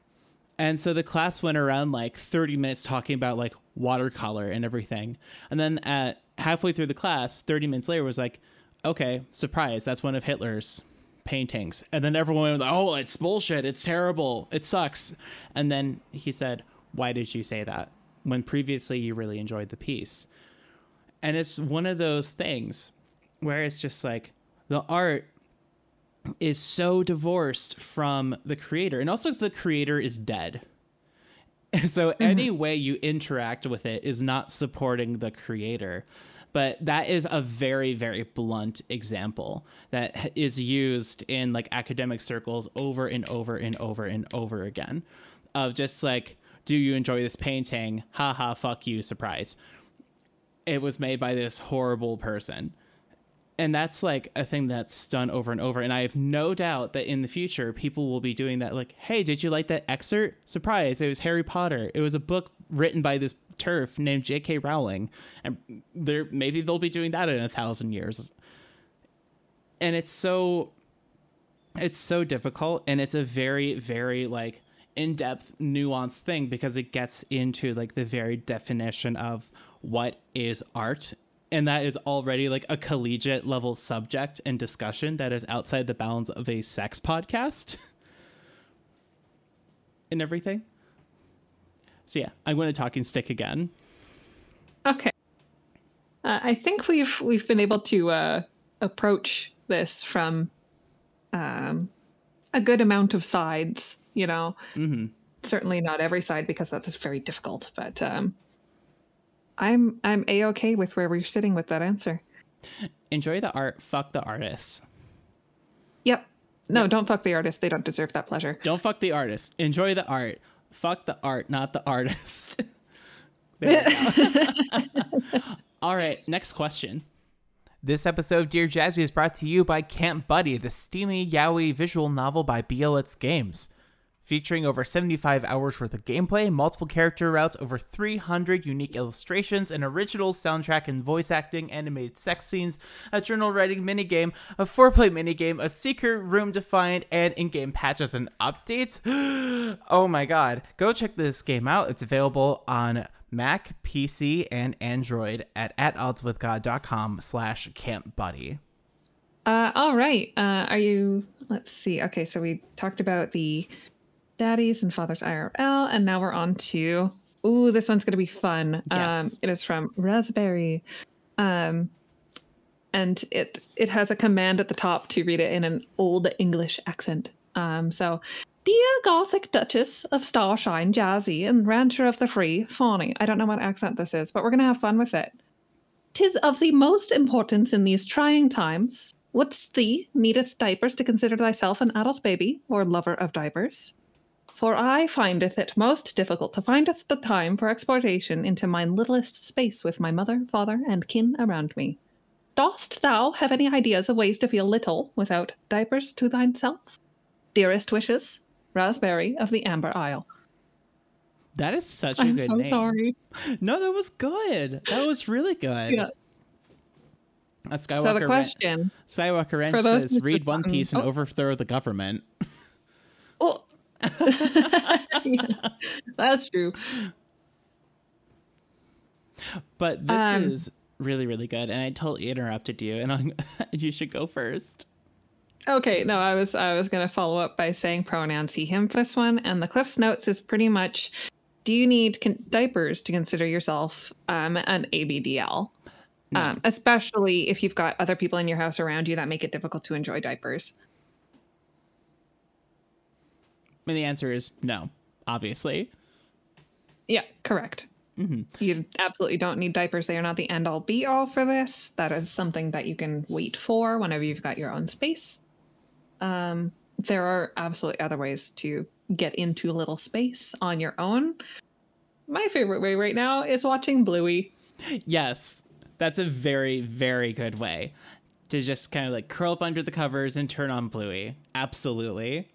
And so the class went around like 30 minutes talking about like watercolor and everything. And then at halfway through the class, 30 minutes later, was like, okay, surprise, that's one of Hitler's paintings. And then everyone was like, oh, it's bullshit. It's terrible. It sucks. And then he said, why did you say that? When previously you really enjoyed the piece. And it's one of those things where it's just like the art is so divorced from the creator. And also, the creator is dead. So, mm-hmm. any way you interact with it is not supporting the creator. But that is a very, very blunt example that is used in like academic circles over and over and over and over again of just like, do you enjoy this painting? Haha, fuck you, surprise. It was made by this horrible person and that's like a thing that's done over and over and i have no doubt that in the future people will be doing that like hey did you like that excerpt? Surprise it was harry potter. It was a book written by this TERF named j.k rowling. And there maybe they'll be doing that in a thousand years. And it's so it's so difficult and it's a very very like in-depth nuanced thing because it gets into like the very definition of what is art and that is already like a collegiate level subject and discussion that is outside the bounds of a sex podcast and everything so yeah i'm going to talking stick again Okay. Uh, I think we've we've been able to uh, approach this from um, a good amount of sides. You know, hmm certainly not every side because that's very difficult. But um, I'm I'm a okay with where we're sitting with that answer. Enjoy the art. Fuck the artists. Yep. No, don't fuck the artist. They don't deserve that pleasure. Don't fuck the artist. Enjoy the art. Fuck the art, not the artist. There we go. All right, next question. This episode of Dear Jazzy is brought to you by Camp Buddy, the steamy, yaoi visual novel by BLX Games. Featuring over 75 hours worth of gameplay, multiple character routes, over 300 unique illustrations, an original soundtrack and voice acting, animated sex scenes, a journal writing minigame, a foreplay minigame, a secret room to find, and in game patches and updates. oh my god. Go check this game out. It's available on Mac, PC, and Android at atoddswithgod.com slash campbuddy. Uh, all right. Uh, are you? Let's see. Okay, so we talked about the daddies and fathers IRL, and now we're on to. Ooh, this one's gonna be fun. Um, it is from Raspberry, um, and it it has a command at the top to read it in an old English accent. Um, so, dear Gothic Duchess of Starshine, Jazzy, and Rancher of the Free, Fawny. I don't know what accent this is, but we're gonna have fun with it. Tis of the most importance in these trying times. Wouldst thee needeth diapers to consider thyself an adult baby, or lover of diapers? For I findeth it most difficult to findeth the time for exportation into mine littlest space with my mother, father, and kin around me. Dost thou have any ideas of ways to feel little without diapers to thyself? Dearest wishes, Raspberry of the Amber Isle. That is such a I'm good so name. sorry. No, that was good. That was really good. Yeah. A Skywalker, So the Ren- question. Skywalker Ranch says, read One Piece and overthrow the government. Oh. Yeah, that's true. But this Um, is really, really good. And I totally interrupted you, and I'm, you should go first. Okay, no, I was I was gonna follow up by saying pronouns he him for this one, and the Cliff's notes is pretty much: Do you need con- diapers to consider yourself um, an ABDL? No. Um, especially if you've got other people in your house around you that make it difficult to enjoy diapers. And the answer is no, obviously. Yeah, correct. hmm You absolutely don't need diapers. They are not the end all be all for this. That is something that you can wait for whenever you've got your own space. Um, there are absolutely other ways to get into a little space on your own. My favorite way right now is watching Bluey. Yes, that's a very, very good way to just kind of like curl up under the covers and turn on Bluey. Absolutely.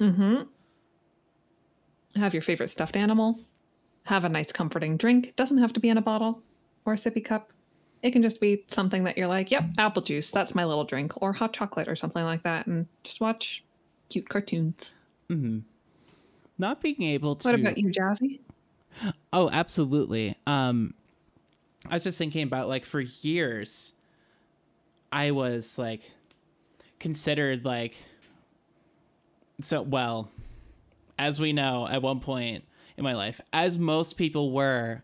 Mm-hmm. Have your favorite stuffed animal. Have a nice comforting drink. Doesn't have to be in a bottle or a sippy cup. It can just be something that you're like, yep, apple juice, that's my little drink, or hot chocolate or something like that, and just watch cute cartoons. Mm hmm Not being able to. What about you, Jazzy? Oh, absolutely. Um, I was just thinking about like for years, I was like considered like so well, as we know, at one point in my life, as most people were,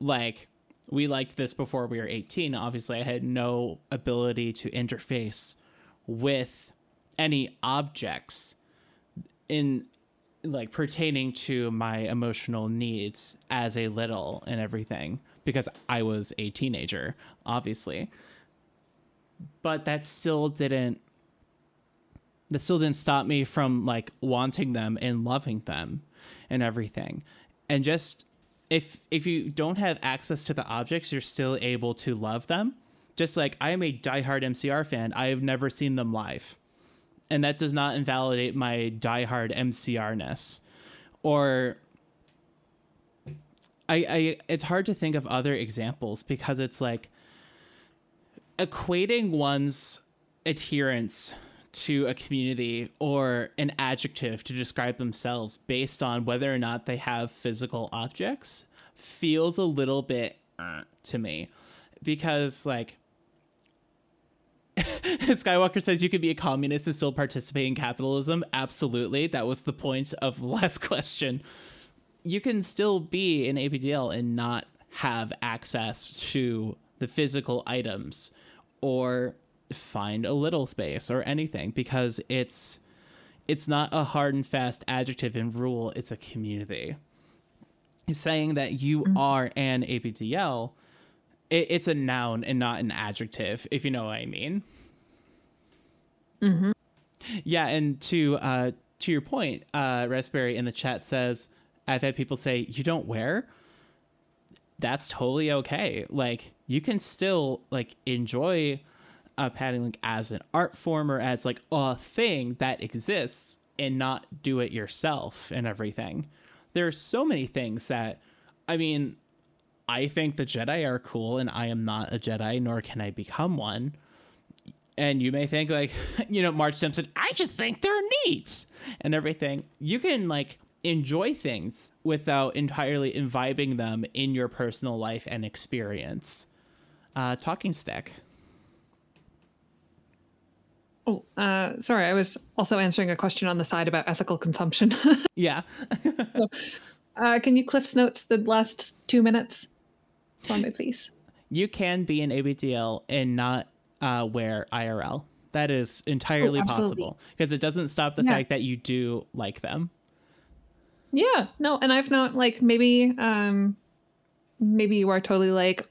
like we liked this before we were 18. Obviously, I had no ability to interface with any objects in like pertaining to my emotional needs as a little and everything because I was a teenager, obviously. But that still didn't that still didn't stop me from like wanting them and loving them and everything. And just if if you don't have access to the objects, you're still able to love them. Just like I am a diehard MCR fan, I have never seen them live and that does not invalidate my diehard MCR-ness. Or I, I it's hard to think of other examples because it's like equating one's adherence to a community or an adjective to describe themselves based on whether or not they have physical objects feels a little bit uh, to me because like Skywalker says you could be a communist and still participate in capitalism. Absolutely. That was the point of the last question. You can still be an ABDL and not have access to the physical items or find a little space or anything because it's it's not a hard and fast adjective and rule. It's a community. Saying that you are an abdl it, it's a noun and not an adjective if you know what i mean. Yeah and to uh to your point uh raspberry in the chat says i've had people say you don't wear? That's totally okay. Like you can still like enjoy uh, padding like as an art form or as like a thing that exists and not do it yourself and everything. There are so many things that I mean, I think the Jedi are cool and I am not a Jedi nor can I become one. And you may think like, you know, Marge Simpson, I just think they're neat and everything. You can like enjoy things without entirely imbibing them in your personal life and experience. Uh, talking stick. Oh, uh, sorry. I was also answering a question on the side about ethical consumption. Yeah. uh, can you Cliff's notes the last two minutes for me, please? you can be an ABDL and not uh, wear IRL. That is entirely Oh, possible because it doesn't stop the Yeah. fact that you do like them. Yeah, no, and I've not like maybe um maybe you are totally like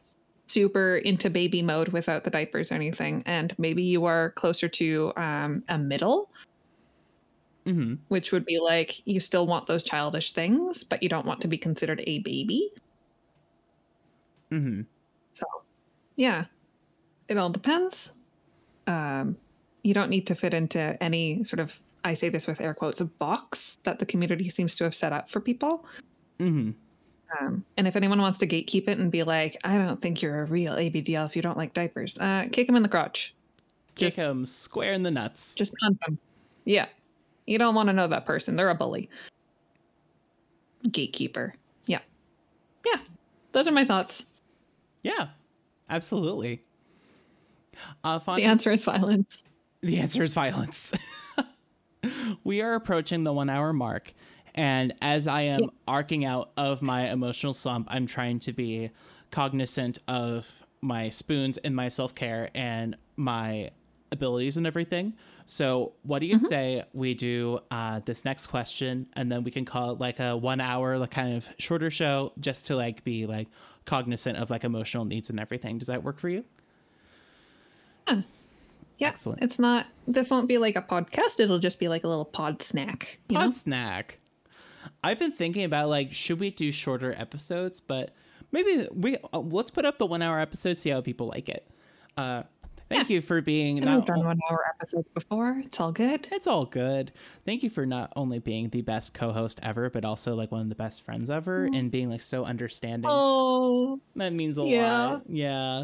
super into baby mode without the diapers or anything and maybe you are closer to um a middle hmm which would be like you still want those childish things but you don't want to be considered a baby. hmm So, yeah. It all depends. Um you don't need to fit into any sort of I say this with air quotes a box that the community seems to have set up for people. hmm Um, and if anyone wants to gatekeep it and be like, I don't think you're a real ABDL if you don't like diapers, uh, kick him in the crotch. Kick Just- him square in the nuts. Just punt them. Yeah. You don't want to know that person. They're a bully. Gatekeeper. Yeah. Yeah. Those are my thoughts. Yeah, absolutely. Uh, The answer is violence. The answer is violence. we are approaching the one hour mark. And as I am Yeah. arcing out of my emotional slump, I'm trying to be cognizant of my spoons and my self care and my abilities and everything. So, what do you say we do uh, this next question and then we can call it like a one hour, like kind of shorter show just to like be like cognizant of like emotional needs and everything? Does that work for you? Yeah. Excellent. It's not, this won't be like a podcast. It'll just be like a little pod snack. You Pod know? snack. I've been thinking about like, should we do shorter episodes? But maybe we uh, let's put up the one hour episode, see how people like it. Uh, thank you for being. And not we've done o- one hour episodes before. It's all good. it's all good. Thank you for not only being the best co-host ever, but also like one of the best friends ever, and being like so understanding. Oh, that means a yeah. lot. Yeah,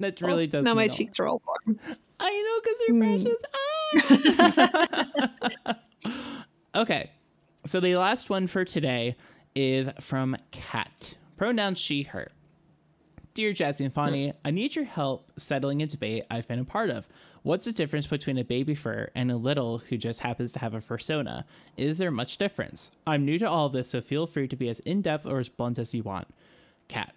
that really does. Now my cheeks are all warm. I know because you're Mm. precious. Ah! okay, so the last one for today is from Kat. Pronoun she, her. Dear Jazzy and Fawny, mm. I need your help settling a debate I've been a part of. What's the difference between a baby fur and a little who just happens to have a fursona? Is there much difference? I'm new to all of this, so feel free to be as in depth or as blunt as you want. Cat.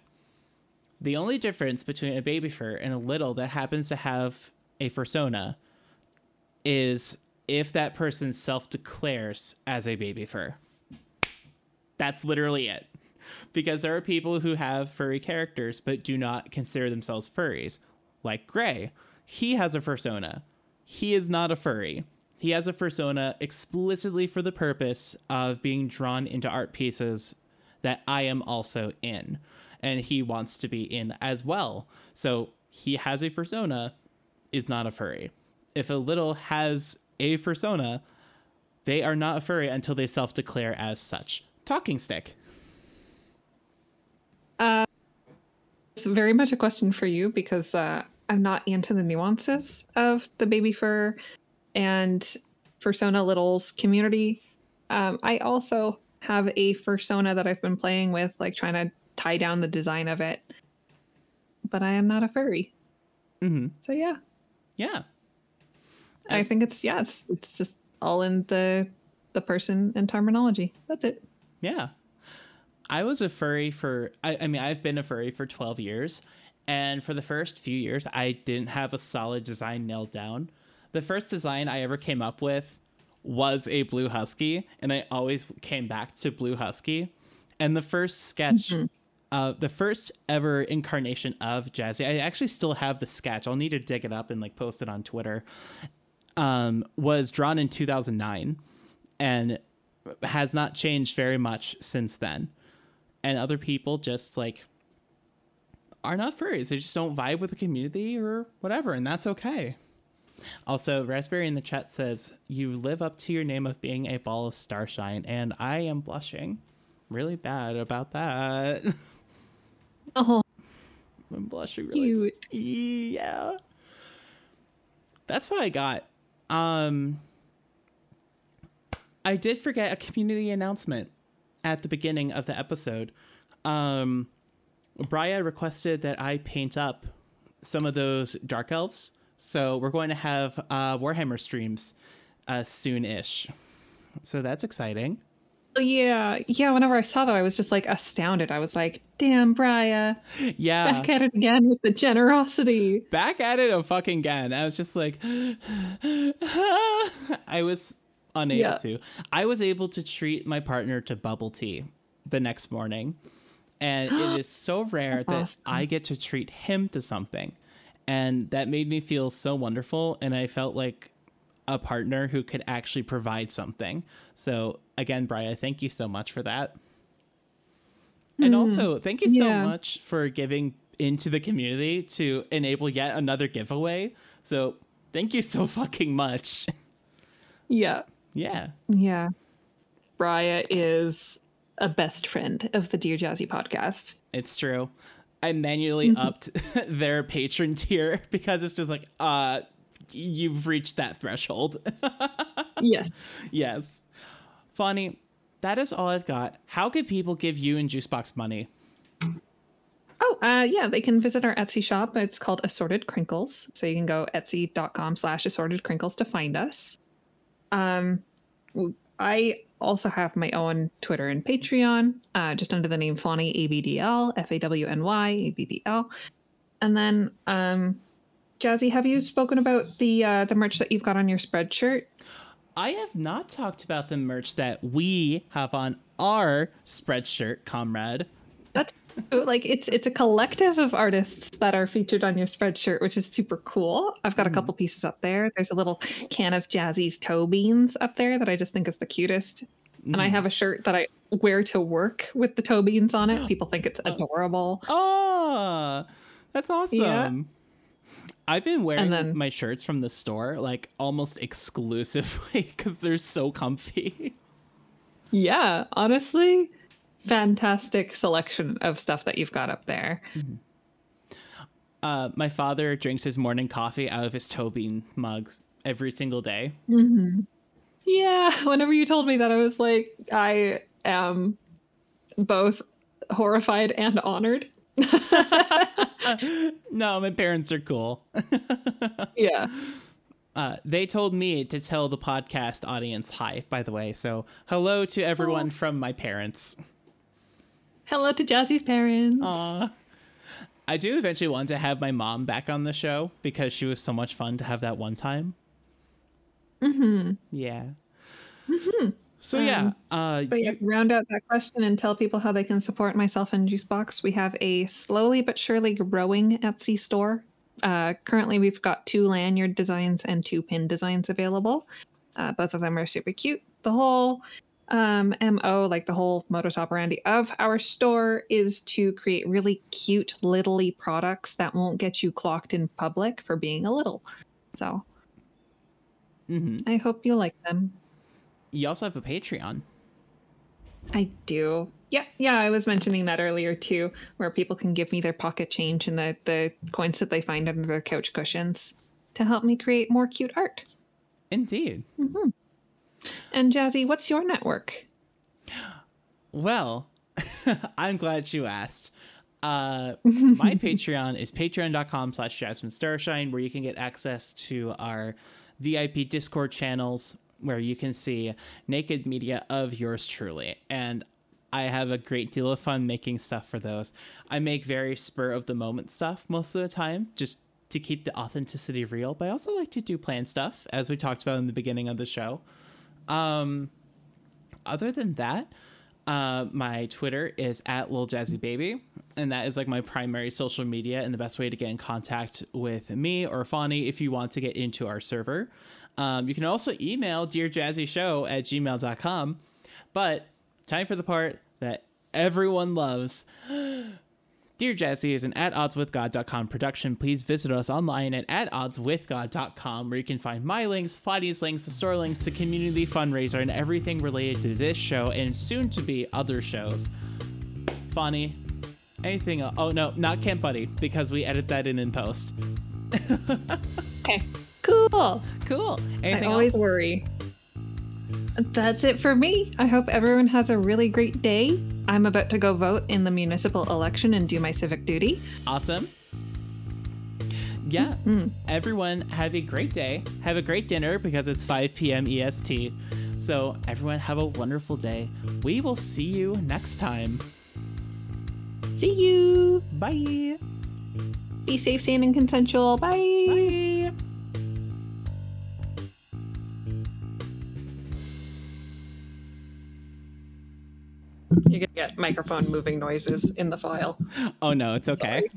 The only difference between a baby fur and a little that happens to have a fursona is if that person self declares as a baby fur. That's literally it. Because there are people who have furry characters but do not consider themselves furries, like Gray. He has a fursona. He is not a furry. He has a fursona explicitly for the purpose of being drawn into art pieces that I am also in. And he wants to be in as well. So he has a fursona, is not a furry. If a little has a persona, they are not a furry until they self declare as such. Talking stick. It's very much a question for you because uh, I'm not into the nuances of the baby fur and fursona littles community. Um, I also have a fursona that I've been playing with, like trying to tie down the design of it. But I am not a furry. hmm So yeah, Yeah. I think it's yes, it's just all in the the person and terminology. That's it. Yeah. I was a furry for, I, I mean, I've been a furry for 12 years. And for the first few years, I didn't have a solid design nailed down. The first design I ever came up with was a blue husky, and I always came back to blue husky. And the first sketch, uh, the first ever incarnation of Jazzy, I actually still have the sketch. I'll need to dig it up and like post it on Twitter. Um, was drawn in 2009, and has not changed very much since then. And other people just like are not furries. They just don't vibe with the community or whatever, and that's okay. Also, Raspberry in the chat says, You live up to your name of being a ball of starshine, and I am blushing really bad about that. Oh, I'm blushing really cute. Yeah. That's what I got. Um I did forget a community announcement at the beginning of the episode. Um Brya requested that I paint up some of those dark elves. So we're going to have uh Warhammer streams uh soon-ish. So that's exciting. Yeah, yeah. Whenever I saw that, I was just like astounded. I was like, "Damn, Brya, Yeah. back at it again with the generosity." back at it a fucking again. I was just like, I was unable Yeah. to. I was able to treat my partner to bubble tea the next morning. And it is so rare That's that awesome. I get to treat him to something. And that made me feel so wonderful. And I felt like a partner who could actually provide something. So, again, Brya, thank you so much for that. And also, thank you so. Yeah. much for giving into the community to enable yet another giveaway. So, thank you so fucking much. Yeah, yeah. yeah. Brya is a best friend of the Dear Jazzy podcast. It's true. I manually upped their Patreon tier because it's just like, uh, you've reached that threshold. Yes. yes. Fawny. That is all I've got. How could people give you and Juicebox money? Oh, uh, yeah, they can visit our Etsy shop. It's called Assorted Crinkles. So you can go etsy.com slash assorted crinkles to find us. Um, I also have my own Twitter and Patreon, uh, just under the name Fawny ABDL, F A W N Y A B D L. And then, um, Jazzy, have you spoken about the uh, the merch that you've got on your spreadshirt? I have not talked about the merch that we have on our spreadshirt, comrade. That's oh, like it's it's a collective of artists that are featured on your spreadshirt, which is super cool. I've got a mm. couple pieces up there. There's a little can of Jazzy's toe beans up there that I just think is the cutest. And I mm. have a shirt that I wear to work with the toe beans on it. People think it's oh. adorable. Oh, that's awesome. I've been wearing then- my shirts from the store like almost exclusively because they're so comfy. Yeah, honestly, fantastic selection of stuff that you've got up there. Uh, my father drinks his morning coffee out of his toe bean mugs every single day. Yeah, whenever you told me that, I was like, I am both horrified and honored. No, my parents are cool. Yeah. Uh, they told me to tell the podcast audience hi, by the way. So, hello to everyone from my parents. Hello to Jazzy's parents. Aw. I do eventually want to have my mom back on the show because she was so much fun to have that one time. Mm-hmm. Yeah. Mm-hmm. So yeah, uh, But yeah, round out that question and tell people how they can support myself and Juicebox. We have a slowly but surely growing Etsy store. Uh, currently, we've got two lanyard designs and two pin designs available. Uh, both of them are super cute. The whole um, MO, like the whole modus operandi of our store, is to create really cute, littly products that won't get you clocked in public for being a little. So mhm. I hope you like them. You also have a Patreon. I do. Yeah, yeah, I was mentioning that earlier too, where people can give me their pocket change and the, the coins that they find under their couch cushions to help me create more cute art. Indeed. And Jazzy, what's your network? Well, I'm glad you asked. Uh, my Patreon is patreon.com slash Jasmine Starshine, where you can get access to our VIP Discord channels, where you can see naked media of yours truly. And I have a great deal of fun making stuff for those. I make very spur of the moment stuff most of the time, just to keep the authenticity real. But I also like to do planned stuff, as we talked about in the beginning of the show. Um, other than that, uh, my Twitter is at Lil Jazzy Baby, and that is like my primary social media and the best way to get in contact with me or Fawny if you want to get into our server. Um, you can also email Dear Jazzy Show at gmail.com. But time for the part that everyone loves. Dear Jazzy is an at oddswithgod.com production. Please visit us online at at oddswithgod.com where you can find my links, Fawny's links, the store links, the community fundraiser, and everything related to this show and soon to be other shows. Fawny. Anything else? Oh, no, not Camp Buddy because we edit that in in post. Okay. Cool. Cool. I always else? worry. That's it for me. I hope everyone has a really great day. I'm about to go vote in the municipal election and do my civic duty. Awesome. Yeah. Mm-hmm. Everyone have a great day. Have a great dinner because it's 5 p.m. EST. So, everyone have a wonderful day. We will see you next time. See you. Bye. Be safe, sane, and consensual. Bye. Bye. You're gonna get microphone moving noises in the file. Oh no, it's okay.